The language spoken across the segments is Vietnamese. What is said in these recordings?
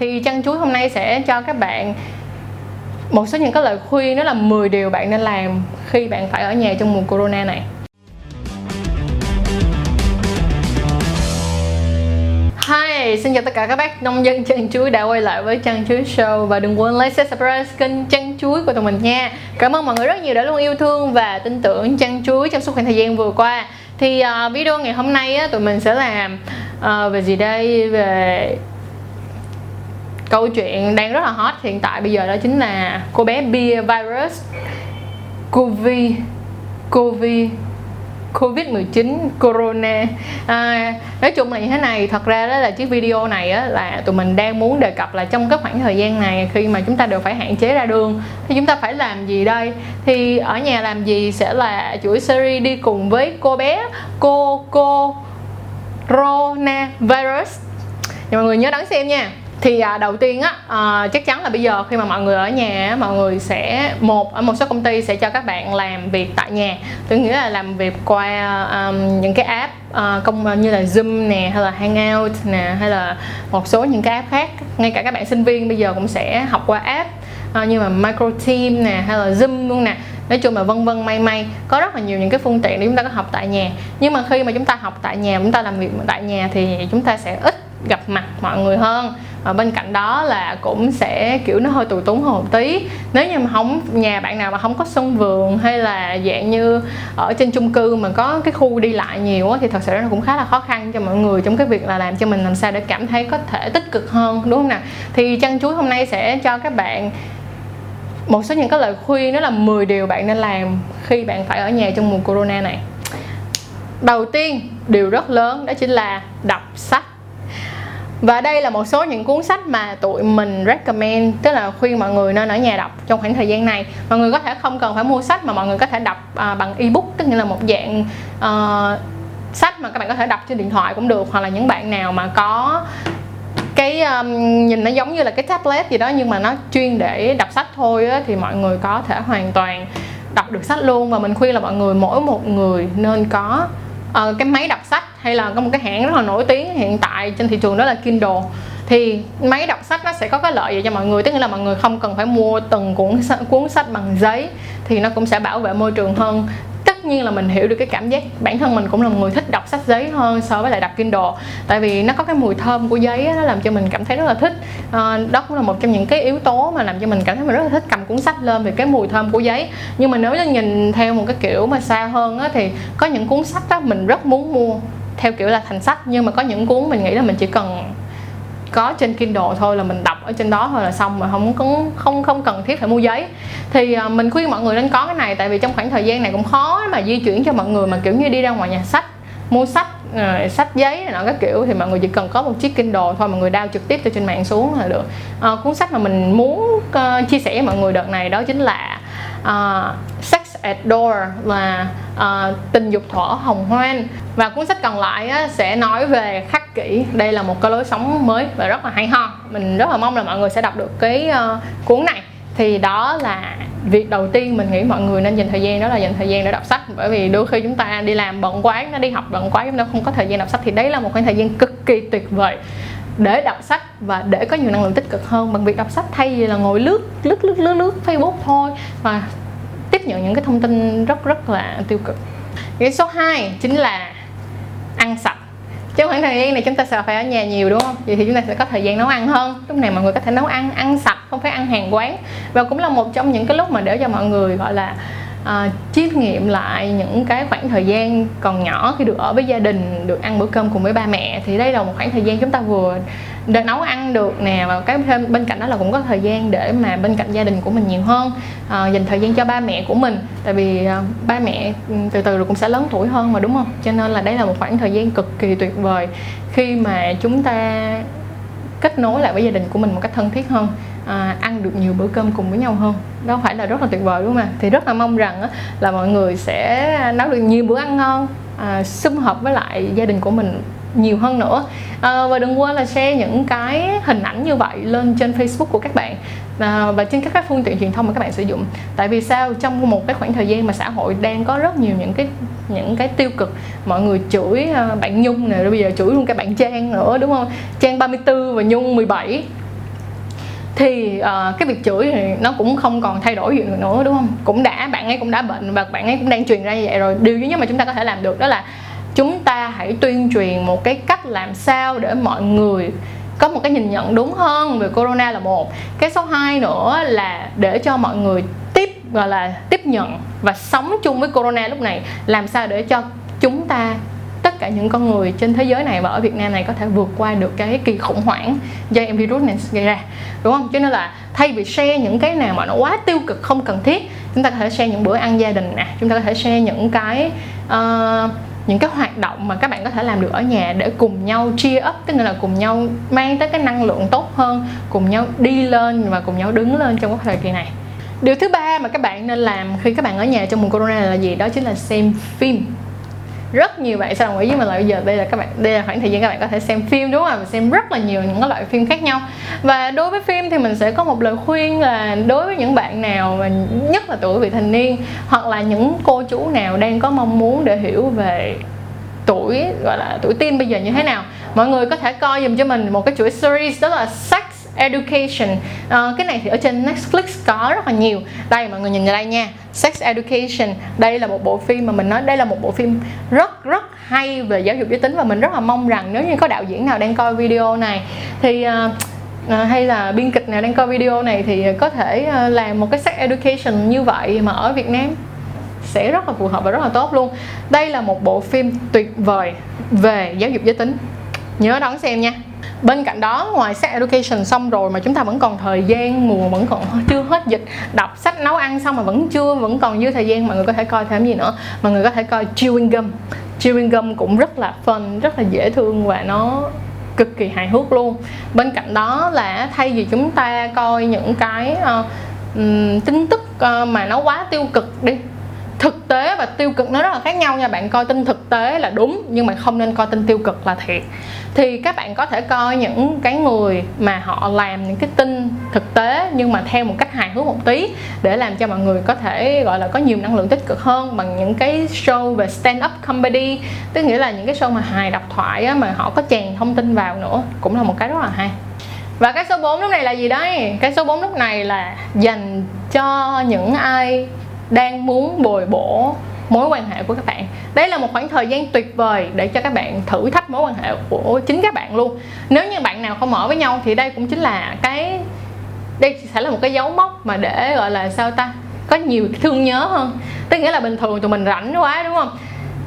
thì chăn chuối hôm nay sẽ cho các bạn một số những cái lời khuyên đó là 10 điều bạn nên làm khi bạn phải ở nhà trong mùa corona này Hi, xin chào tất cả các bác nông dân chăn chuối đã quay lại với chăn chuối show và đừng quên like, share, subscribe kênh chăn chuối của tụi mình nha. Cảm ơn mọi người rất nhiều đã luôn yêu thương và tin tưởng chăn chuối trong suốt khoảng thời gian vừa qua. Thì uh, video ngày hôm nay á, tụi mình sẽ làm uh, về gì đây về câu chuyện đang rất là hot hiện tại bây giờ đó chính là cô bé Beer Virus Covid Covid Covid-19 Corona. À, Nói chung là như thế này Thật ra đó là chiếc video này á, là tụi mình đang muốn đề cập là trong cái khoảng thời gian này Khi mà chúng ta đều phải hạn chế ra đường Thì chúng ta phải làm gì đây? Thì ở nhà làm gì sẽ là chuỗi series đi cùng với cô bé Cô Cô Corona Virus. Mọi người nhớ đón xem nha thì à, đầu tiên á à, chắc chắn là bây giờ khi mà mọi người ở nhà mọi người sẽ một ở một số công ty sẽ cho các bạn làm việc tại nhà. Tôi nghĩ là làm việc qua um, những cái app uh, công à, như là zoom nè hay là hangout nè hay là một số những cái app khác. Ngay cả các bạn sinh viên bây giờ cũng sẽ học qua app uh, như là micro team nè hay là zoom luôn nè. Nói chung là vân vân may may. Có rất là nhiều những cái phương tiện để chúng ta có học tại nhà. Nhưng mà khi mà chúng ta học tại nhà chúng ta làm việc tại nhà thì chúng ta sẽ ít gặp mặt mọi người hơn à, bên cạnh đó là cũng sẽ kiểu nó hơi tù túng hơn một tí. Nếu như mà không nhà bạn nào mà không có sân vườn hay là dạng như ở trên chung cư mà có cái khu đi lại nhiều thì thật sự nó cũng khá là khó khăn cho mọi người trong cái việc là làm cho mình làm sao để cảm thấy có thể tích cực hơn đúng không nào? Thì chăn chuối hôm nay sẽ cho các bạn một số những cái lời khuyên đó là 10 điều bạn nên làm khi bạn phải ở nhà trong mùa corona này. Đầu tiên điều rất lớn đó chính là đọc sách và đây là một số những cuốn sách mà tụi mình recommend tức là khuyên mọi người nên ở nhà đọc trong khoảng thời gian này. Mọi người có thể không cần phải mua sách mà mọi người có thể đọc à, bằng ebook tức nghĩa là một dạng uh, sách mà các bạn có thể đọc trên điện thoại cũng được hoặc là những bạn nào mà có cái um, nhìn nó giống như là cái tablet gì đó nhưng mà nó chuyên để đọc sách thôi á, thì mọi người có thể hoàn toàn đọc được sách luôn. Và mình khuyên là mọi người mỗi một người nên có uh, cái máy đọc sách hay là có một cái hãng rất là nổi tiếng hiện tại trên thị trường đó là Kindle. Thì máy đọc sách nó sẽ có cái lợi gì cho mọi người tức là mọi người không cần phải mua từng cuốn cuốn sách bằng giấy thì nó cũng sẽ bảo vệ môi trường hơn. Tất nhiên là mình hiểu được cái cảm giác bản thân mình cũng là một người thích đọc sách giấy hơn so với lại đọc Kindle. Tại vì nó có cái mùi thơm của giấy nó làm cho mình cảm thấy rất là thích. À, đó cũng là một trong những cái yếu tố mà làm cho mình cảm thấy mình rất là thích cầm cuốn sách lên vì cái mùi thơm của giấy. Nhưng mà nếu như nhìn theo một cái kiểu mà xa hơn á, thì có những cuốn sách đó mình rất muốn mua theo kiểu là thành sách nhưng mà có những cuốn mình nghĩ là mình chỉ cần có trên Kindle thôi là mình đọc ở trên đó thôi là xong mà không có không không cần thiết phải mua giấy. Thì à, mình khuyên mọi người nên có cái này tại vì trong khoảng thời gian này cũng khó mà di chuyển cho mọi người mà kiểu như đi ra ngoài nhà sách mua sách uh, sách giấy này nọ các kiểu thì mọi người chỉ cần có một chiếc Kindle thôi mọi người đao trực tiếp từ trên mạng xuống là được. Uh, cuốn sách mà mình muốn uh, chia sẻ với mọi người đợt này đó chính là uh, Sex at Door là uh, tình dục thỏa hồng hoan và cuốn sách còn lại á, sẽ nói về khắc kỷ. Đây là một cái lối sống mới và rất là hay ho. Mình rất là mong là mọi người sẽ đọc được cái uh, cuốn này. Thì đó là việc đầu tiên mình nghĩ mọi người nên dành thời gian đó là dành thời gian để đọc sách. Bởi vì đôi khi chúng ta đi làm bận quá nó đi học bận quá chúng ta không có thời gian đọc sách. Thì đấy là một khoảng thời gian cực kỳ tuyệt vời để đọc sách và để có nhiều năng lượng tích cực hơn. Bằng việc đọc sách thay vì là ngồi lướt lướt lướt lướt lướt Facebook thôi và tiếp nhận những cái thông tin rất rất là tiêu cực. Cái số 2 chính là ăn sạch. Trong khoảng thời gian này chúng ta sẽ phải ở nhà nhiều, đúng không? Vậy thì chúng ta sẽ có thời gian nấu ăn hơn. Lúc này mọi người có thể nấu ăn ăn sạch, không phải ăn hàng quán. Và cũng là một trong những cái lúc mà để cho mọi người, gọi là Ờ, uh, chiêm nghiệm lại những cái khoảng thời gian còn nhỏ khi được ở với gia đình được ăn bữa cơm cùng với ba mẹ thì đây là một khoảng thời gian chúng ta vừa được nấu ăn được nè và cái thêm bên cạnh đó là cũng có thời gian để mà bên cạnh gia đình của mình nhiều hơn. À, dành thời gian cho ba mẹ của mình tại vì à, ba mẹ ừ, từ từ rồi cũng sẽ lớn tuổi hơn mà đúng không? Cho nên là đây là một khoảng thời gian cực kỳ tuyệt vời khi mà chúng ta kết nối lại với gia đình của mình một cách thân thiết hơn à, ăn được nhiều bữa cơm cùng với nhau hơn. Đó phải là rất là tuyệt vời đúng không ạ? Thì rất là mong rằng á, là mọi người sẽ nấu được nhiều bữa ăn ngon à, sum họp với lại gia đình của mình nhiều hơn nữa. À, và đừng quên là share những cái hình ảnh như vậy lên trên Facebook của các bạn à, và trên các các phương tiện truyền thông mà các bạn sử dụng. Tại vì sao? Trong một cái khoảng thời gian mà xã hội đang có rất nhiều những cái những cái tiêu cực mọi người chửi à, bạn Nhung này rồi bây giờ chửi luôn cái bạn Trang nữa đúng không? Trang 34 và Nhung 17 thì uh, cái việc chửi thì nó cũng không còn thay đổi gì nữa đúng không? Cũng đã bạn ấy cũng đã bệnh và bạn ấy cũng đang truyền ra như vậy rồi. Điều duy nhất mà chúng ta có thể làm được đó là chúng ta hãy tuyên truyền một cái cách làm sao để mọi người có một cái nhìn nhận đúng hơn về corona là một. Cái số 2 nữa là để cho mọi người tiếp gọi là tiếp nhận và sống chung với corona lúc này. Làm sao để cho chúng ta cả những con người trên thế giới này và ở Việt Nam này có thể vượt qua được cái kỳ khủng hoảng do em virus này gây ra đúng không? Cho nên là thay vì share những cái nào mà nó quá tiêu cực không cần thiết chúng ta có thể share những bữa ăn gia đình nè chúng ta có thể share những cái uh, những cái hoạt động mà các bạn có thể làm được ở nhà để cùng nhau cheer up tức là cùng nhau mang tới cái năng lượng tốt hơn cùng nhau đi lên và cùng nhau đứng lên trong cái thời kỳ này. Điều thứ ba mà các bạn nên làm khi các bạn ở nhà trong mùa corona là gì? Đó chính là xem phim rất nhiều bạn sẽ đồng ý với mình là bây giờ đây là các bạn đây là khoảng thời gian các bạn có thể xem phim đúng không Mình xem rất là nhiều những loại phim khác nhau. Và đối với phim thì mình sẽ có một lời khuyên là đối với những bạn nào mà nhất là tuổi vị thành niên hoặc là những cô chú nào đang có mong muốn để hiểu về tuổi gọi là tuổi teen bây giờ như thế nào mọi người có thể coi dùm cho mình một cái chuỗi series đó là sex education. À, cái này thì ở trên Netflix có rất là nhiều. Đây mọi người nhìn vào đây nha sex education. Đây là một bộ phim mà mình nói đây là một bộ phim rất rất hay về giáo dục giới tính và mình rất là mong rằng nếu như có đạo diễn nào đang coi video này thì uh, À, hay là biên kịch nào đang coi video này thì có thể uh, làm một cái sex education như vậy mà ở Việt Nam sẽ rất là phù hợp và rất là tốt luôn. Đây là một bộ phim tuyệt vời về giáo dục giới tính. Nhớ đón xem nha bên cạnh đó ngoài sex education xong rồi mà chúng ta vẫn còn thời gian mùa vẫn còn chưa hết dịch đọc sách nấu ăn xong mà vẫn chưa vẫn còn dư thời gian mọi người có thể coi thêm gì nữa. Mọi người có thể coi chewing gum. Chewing gum cũng rất là fun rất là dễ thương và nó cực kỳ hài hước luôn. Bên cạnh đó là thay vì chúng ta coi những cái uh, um, tin tức uh, mà nó quá tiêu cực đi thực tế và tiêu cực nó rất là khác nhau nha. Bạn coi tin thực tế là đúng nhưng mà không nên coi tin tiêu cực là thiệt. Thì các bạn có thể coi những cái người mà họ làm những cái tin thực tế nhưng mà theo một cách hài hước một tí để làm cho mọi người có thể gọi là có nhiều năng lượng tích cực hơn bằng những cái show về stand up comedy. Tức nghĩa là những cái show mà hài độc thoại á, mà họ có chèn thông tin vào nữa cũng là một cái rất là hay. Và cái số 4 lúc này là gì đấy? Cái số 4 lúc này là dành cho những ai đang muốn bồi bổ mối quan hệ của các bạn. Đây là một khoảng thời gian tuyệt vời để cho các bạn thử thách mối quan hệ của chính các bạn luôn. Nếu như bạn nào không mở với nhau thì đây cũng chính là cái, đây sẽ là một cái dấu mốc mà để, gọi là sao ta, có nhiều thương nhớ hơn. Tức nghĩa là bình thường tụi mình rảnh quá, đúng không?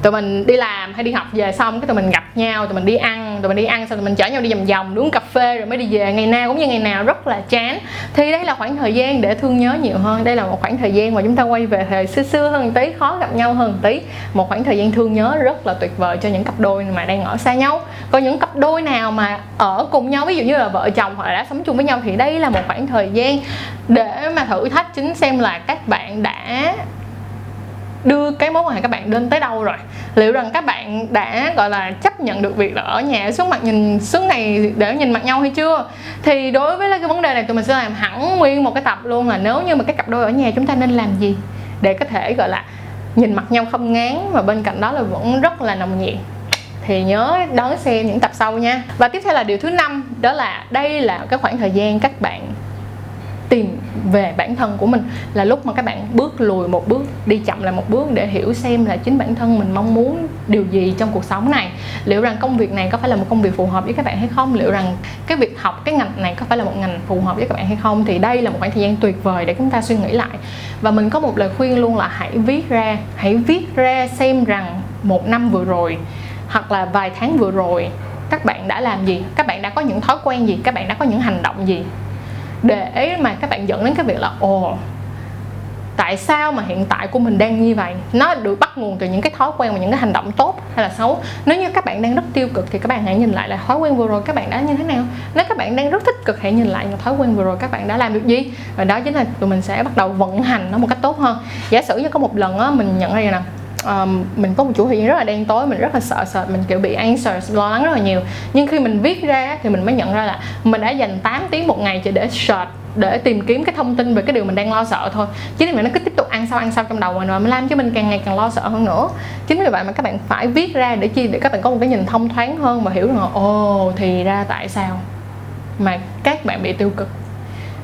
Tụi mình đi làm hay đi học về xong, cái tụi mình gặp nhau, tụi mình đi ăn, tụi mình đi ăn, xong tụi mình chở nhau đi vòng vòng uống cà phê rồi mới đi về. Ngày nào cũng như ngày nào rất là chán. Thì đây là khoảng thời gian để thương nhớ nhiều hơn. Đây là một khoảng thời gian mà chúng ta quay về thời xưa xưa hơn tí, khó gặp nhau hơn tí. Một khoảng thời gian thương nhớ rất là tuyệt vời cho những cặp đôi mà đang ở xa nhau. Còn những cặp đôi nào mà ở cùng nhau, ví dụ như là vợ chồng hoặc là đã sống chung với nhau, thì đây là một khoảng thời gian để mà thử thách chính xem là các bạn đã đưa cái mối quan hệ các bạn đến tới đâu rồi? Liệu rằng các bạn đã, gọi là, chấp nhận được việc là ở nhà xuống mặt nhìn, xuống này để nhìn mặt nhau hay chưa? Thì đối với cái vấn đề này tụi mình sẽ làm hẳn nguyên một cái tập luôn là nếu như mà cái cặp đôi ở nhà chúng ta nên làm gì để có thể, gọi là, nhìn mặt nhau không ngán và bên cạnh đó là vẫn rất là nồng nhiệt? Thì nhớ đón xem những tập sau nha. Và tiếp theo là điều thứ năm, đó là đây là cái khoảng thời gian các bạn tìm về bản thân của mình là lúc mà các bạn bước lùi một bước, đi chậm lại một bước để hiểu xem là chính bản thân mình mong muốn điều gì trong cuộc sống này. Liệu rằng công việc này có phải là một công việc phù hợp với các bạn hay không? Liệu rằng cái việc học, cái ngành này có phải là một ngành phù hợp với các bạn hay không? Thì đây là một khoảng thời gian tuyệt vời để chúng ta suy nghĩ lại. Và mình có một lời khuyên luôn là hãy viết ra, hãy viết ra xem rằng một năm vừa rồi hoặc là vài tháng vừa rồi các bạn đã làm gì? Các bạn đã có những thói quen gì? Các bạn đã có những hành động gì? Để mà các bạn dẫn đến cái việc là, ồ, tại sao mà hiện tại của mình đang như vậy? Nó được bắt nguồn từ những cái thói quen và những cái hành động tốt hay là xấu. Nếu như các bạn đang rất tiêu cực thì các bạn hãy nhìn lại là thói quen vừa rồi các bạn đã như thế nào. Nếu các bạn đang rất tích cực, hãy nhìn lại là thói quen vừa rồi các bạn đã làm được gì. Và đó chính là tụi mình sẽ bắt đầu vận hành nó một cách tốt hơn. Giả sử như có một lần á, mình nhận ra là um, mình có một chủ thời gian rất là đen tối mình rất là sợ sợ mình kiểu bị anxious lo lắng rất là nhiều. Nhưng khi mình viết ra thì mình mới nhận ra là mình đã dành 8 tiếng một ngày chỉ để search để tìm kiếm cái thông tin về cái điều mình đang lo sợ thôi. Chính vì vậy nó cứ tiếp tục ăn sâu ăn sâu trong đầu mình và mình làm cho mình càng ngày càng lo sợ hơn nữa. Chính vì vậy mà các bạn phải viết ra để chi để các bạn có một cái nhìn thông thoáng hơn và hiểu rằng ồ thì ra tại sao mà các bạn bị tiêu cực?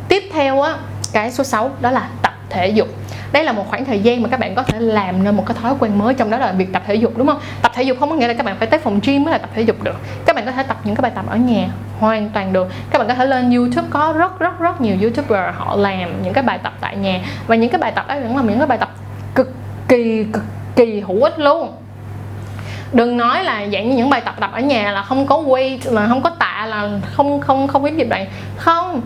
Tiếp theo á cái số 6 đó là tập thể dục đây là một khoảng thời gian mà các bạn có thể làm nên một cái thói quen mới trong đó là việc tập thể dục, đúng không? Tập thể dục không có nghĩa là các bạn phải tới phòng gym mới là tập thể dục được. Các bạn có thể tập những cái bài tập ở nhà, hoàn toàn được. Các bạn có thể lên youtube, có rất rất rất nhiều youtuber họ làm những cái bài tập tại nhà. Và những cái bài tập đó vẫn là những cái bài tập cực kỳ cực kỳ hữu ích luôn. Đừng nói là dạng như những bài tập tập ở nhà là không có weight, là không có tạ, là không không không biết gì bạn. Không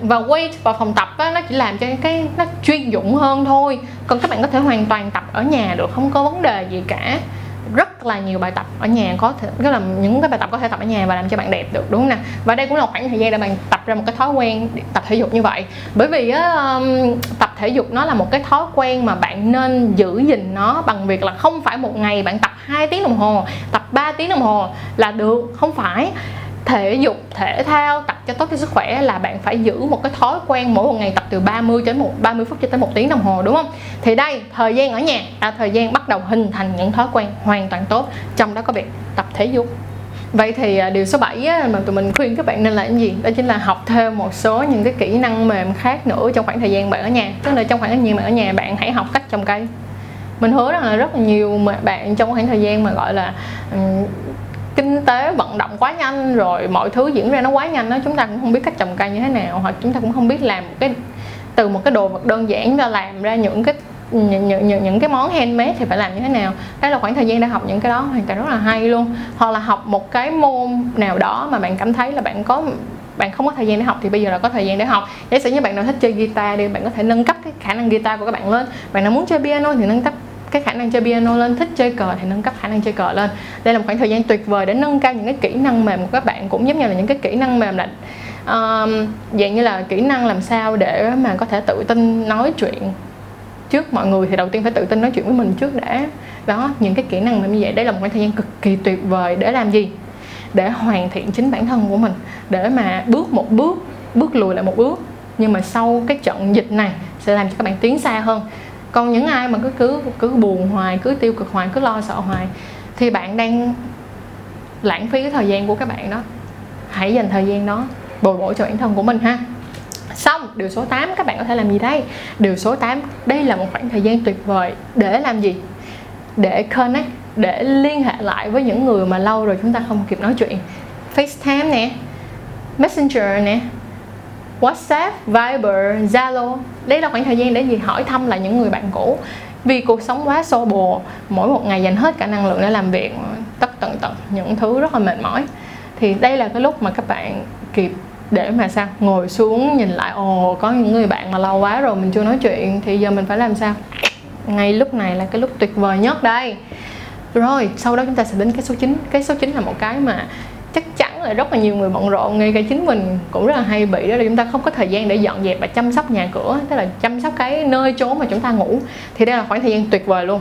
và weight vào phòng tập á, nó chỉ làm cho cái nó chuyên dụng hơn thôi. Còn các bạn có thể hoàn toàn tập ở nhà được không có vấn đề gì cả. Rất là nhiều bài tập ở nhà có thể rất là những cái bài tập có thể tập ở nhà và làm cho bạn đẹp được đúng không nè và đây cũng là khoảng thời gian để bạn tập ra một cái thói quen tập thể dục như vậy. Bởi vì á, tập thể dục nó là một cái thói quen mà bạn nên giữ gìn nó bằng việc là không phải một ngày bạn tập 2 tiếng đồng hồ tập 3 tiếng đồng hồ là được không phải thể dục thể thao tập cho tốt cho sức khỏe là bạn phải giữ một cái thói quen mỗi một ngày tập từ 30 đến một 30 phút cho tới một tiếng đồng hồ đúng không thì đây thời gian ở nhà là thời gian bắt đầu hình thành những thói quen hoàn toàn tốt trong đó có việc tập thể dục Vậy thì à, điều số 7 á, mà tụi mình khuyên các bạn nên là cái gì? Đó chính là học thêm một số những cái kỹ năng mềm khác nữa trong khoảng thời gian bạn ở nhà. Tức là trong khoảng thời gian bạn ở nhà bạn hãy học cách trồng cây. Mình hứa rằng là rất là nhiều bạn trong khoảng thời gian mà gọi là kinh tế vận động quá nhanh rồi mọi thứ diễn ra nó quá nhanh đó chúng ta cũng không biết cách trồng cây như thế nào hoặc chúng ta cũng không biết làm một cái từ một cái đồ vật đơn giản ra làm ra những cái những, những, những cái món handmade thì phải làm như thế nào. Đó là khoảng thời gian để học những cái đó hoàn toàn rất là hay luôn. Hoặc là học một cái môn nào đó mà bạn cảm thấy là bạn có bạn không có thời gian để học thì bây giờ là có thời gian để học. Giả sử như bạn nào thích chơi guitar đi bạn có thể nâng cấp cái khả năng guitar của các bạn lên. Bạn nào muốn chơi piano thì nâng cấp cái khả năng chơi piano lên thích chơi cờ thì nâng cấp khả năng chơi cờ lên. Đây là một khoảng thời gian tuyệt vời để nâng cao những cái kỹ năng mềm của các bạn cũng giống như là những cái kỹ năng mềm là um, dạng như là kỹ năng làm sao để mà có thể tự tin nói chuyện trước mọi người thì đầu tiên phải tự tin nói chuyện với mình trước đã. Đó những cái kỹ năng mềm như vậy đây là một khoảng thời gian cực kỳ tuyệt vời để làm gì? Để hoàn thiện chính bản thân của mình để mà bước một bước bước lùi lại một bước. Nhưng mà sau cái trận dịch này sẽ làm cho các bạn tiến xa hơn còn những ai mà cứ cứ cứ buồn hoài, cứ tiêu cực hoài, cứ lo sợ hoài, thì bạn đang lãng phí cái thời gian của các bạn đó. Hãy dành thời gian đó bồi bổ cho bản thân của mình ha. Xong, điều số 8 các bạn có thể làm gì đây? Điều số 8 đây là một khoảng thời gian tuyệt vời. Để làm gì? Để connect, để liên hệ lại với những người mà lâu rồi chúng ta không kịp nói chuyện. FaceTime nè, Messenger nè WhatsApp, Viber, Zalo. Đây là khoảng thời gian để gì? Hỏi thăm lại những người bạn cũ. Vì cuộc sống quá xô bồ Mỗi một ngày dành hết cả năng lượng để làm việc Tất tận tận những thứ rất là mệt mỏi. Thì đây là cái lúc mà các bạn kịp để mà sao? Ngồi xuống nhìn lại ồ có những người bạn mà lâu quá rồi mình chưa nói chuyện thì giờ mình phải làm sao? Ngay lúc này là cái lúc tuyệt vời nhất đây. Rồi sau đó chúng ta sẽ đến cái số 9 cái số 9 là một cái mà là rất là nhiều người bận rộn, ngay cả chính mình cũng rất là hay bị đó, là chúng ta không có thời gian để dọn dẹp và chăm sóc nhà cửa, tức là chăm sóc cái nơi chốn mà chúng ta ngủ. Thì đây là khoảng thời gian tuyệt vời luôn.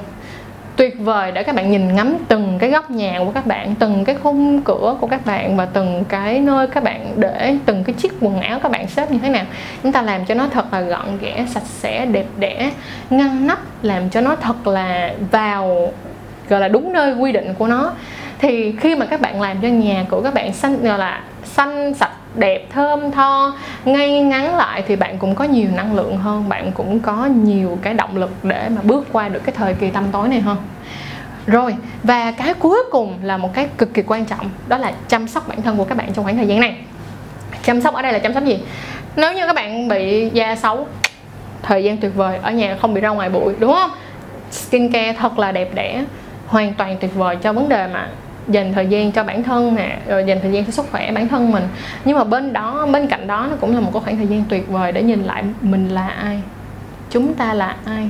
Tuyệt vời để các bạn nhìn ngắm từng cái góc nhà của các bạn, từng cái khung cửa của các bạn và từng cái nơi các bạn để, từng cái chiếc quần áo các bạn xếp như thế nào. Chúng ta làm cho nó thật là gọn ghẽ, sạch sẽ, đẹp đẽ, ngăn nắp, làm cho nó thật là vào, gọi là đúng nơi quy định của nó thì khi mà các bạn làm cho nhà của các bạn xanh, gọi là, xanh sạch, đẹp, thơm, tho ngay ngắn lại thì bạn cũng có nhiều năng lượng hơn. Bạn cũng có nhiều cái động lực để mà bước qua được cái thời kỳ tăm tối này hơn. Rồi, và cái cuối cùng là một cái cực kỳ quan trọng, đó là chăm sóc bản thân của các bạn trong khoảng thời gian này. Chăm sóc ở đây là chăm sóc gì? Nếu như các bạn bị da xấu, thời gian tuyệt vời, ở nhà không bị ra ngoài bụi, đúng không? Skincare thật là đẹp đẽ, hoàn toàn tuyệt vời cho vấn đề mà dành thời gian cho bản thân nè, rồi dành thời gian cho sức khỏe bản thân mình. Nhưng mà bên đó, bên cạnh đó nó cũng là một cái khoảng thời gian tuyệt vời để nhìn lại mình là ai, chúng ta là ai,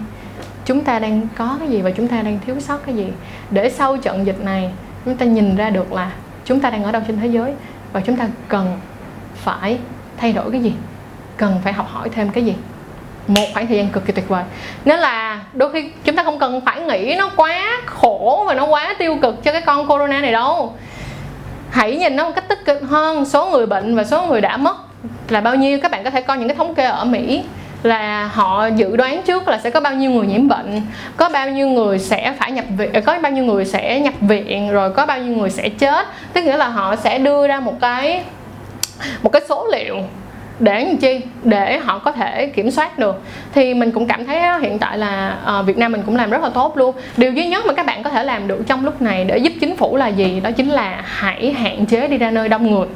chúng ta đang có cái gì và chúng ta đang thiếu sót cái gì. Để sau trận dịch này, chúng ta nhìn ra được là chúng ta đang ở đâu trên thế giới và chúng ta cần phải thay đổi cái gì, cần phải học hỏi thêm cái gì một khoảng thời gian cực kỳ tuyệt vời. Nên là đôi khi chúng ta không cần phải nghĩ nó quá khổ và nó quá tiêu cực cho cái con corona này đâu. Hãy nhìn nó một cách tích cực hơn, số người bệnh và số người đã mất là bao nhiêu. Các bạn có thể coi những cái thống kê ở mỹ là họ dự đoán trước là sẽ có bao nhiêu người nhiễm bệnh, có bao nhiêu người sẽ phải nhập viện, có bao nhiêu người sẽ nhập viện, rồi có bao nhiêu người sẽ chết. Tức nghĩa là họ sẽ đưa ra một cái một cái số liệu để làm chi? Để họ có thể kiểm soát được. Thì mình cũng cảm thấy hiện tại là ờ, Việt Nam mình cũng làm rất là tốt luôn. Điều duy nhất mà các bạn có thể làm được trong lúc này để giúp chính phủ là gì? Đó chính là hãy hạn chế đi ra nơi đông người.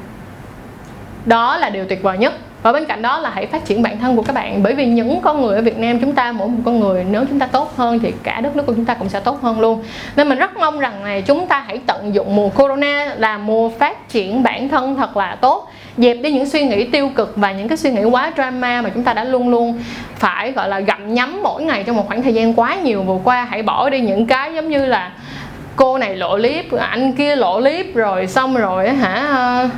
Đó là điều tuyệt vời nhất. Và bên cạnh đó là hãy phát triển bản thân của các bạn. Bởi vì những con người ở Việt Nam chúng ta, mỗi một con người, nếu chúng ta tốt hơn thì cả đất nước của chúng ta cũng sẽ tốt hơn luôn. Nên mình rất mong rằng này chúng ta hãy tận dụng mùa corona là mùa phát triển bản thân thật là tốt dẹp đi những suy nghĩ tiêu cực và những cái suy nghĩ quá drama mà chúng ta đã luôn luôn phải, gọi là, gặm nhấm mỗi ngày trong một khoảng thời gian quá nhiều vừa qua. Hãy bỏ đi những cái giống như là cô này lộ clip anh kia lộ clip rồi xong rồi hả? Ờ,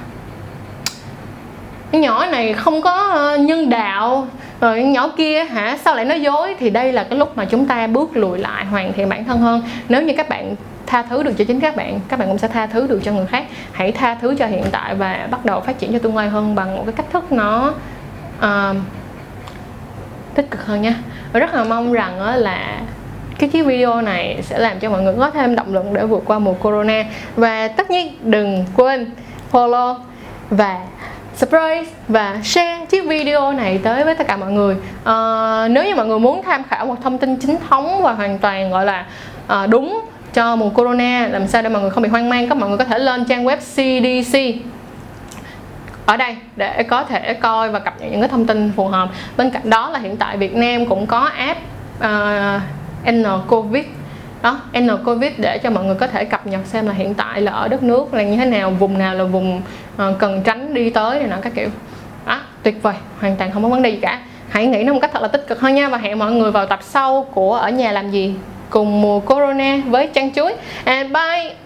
cái nhỏ này không có ờ, nhân đạo. Ờ, rồi nhỏ kia hả sao lại nói dối? Thì đây là cái lúc mà chúng ta bước lùi lại hoàn thiện bản thân hơn. Nếu như các bạn tha thứ được cho chính các bạn các bạn cũng sẽ tha thứ được cho người khác. Hãy tha thứ cho hiện tại và bắt đầu phát triển cho tương lai hơn bằng một cái cách thức nó uh, tích cực hơn nha và rất là mong rằng là cái chiếc video này sẽ làm cho mọi người có thêm động lực để vượt qua mùa corona. Và tất nhiên đừng quên follow và surprise và share chiếc video này tới với tất cả mọi người. À, nếu như mọi người muốn tham khảo một thông tin chính thống và hoàn toàn gọi là à, đúng cho mùa corona làm sao để mọi người không bị hoang mang các mọi người có thể lên trang web CDC ở đây để có thể coi và cập nhật những cái thông tin phù hợp. Bên cạnh đó là hiện tại Việt Nam cũng có app uh, N Covid đó N Covid để cho mọi người có thể cập nhật xem là hiện tại là ở đất nước là như thế nào, vùng nào là vùng ờ, cần tránh đi tới này nọ, các kiểu. Đó, tuyệt vời, hoàn toàn không có vấn đề gì cả. Hãy nghĩ nó một cách thật là tích cực hơn nha, và hẹn mọi người vào tập sau của ở nhà làm gì cùng mùa corona với trang chuối. And bye!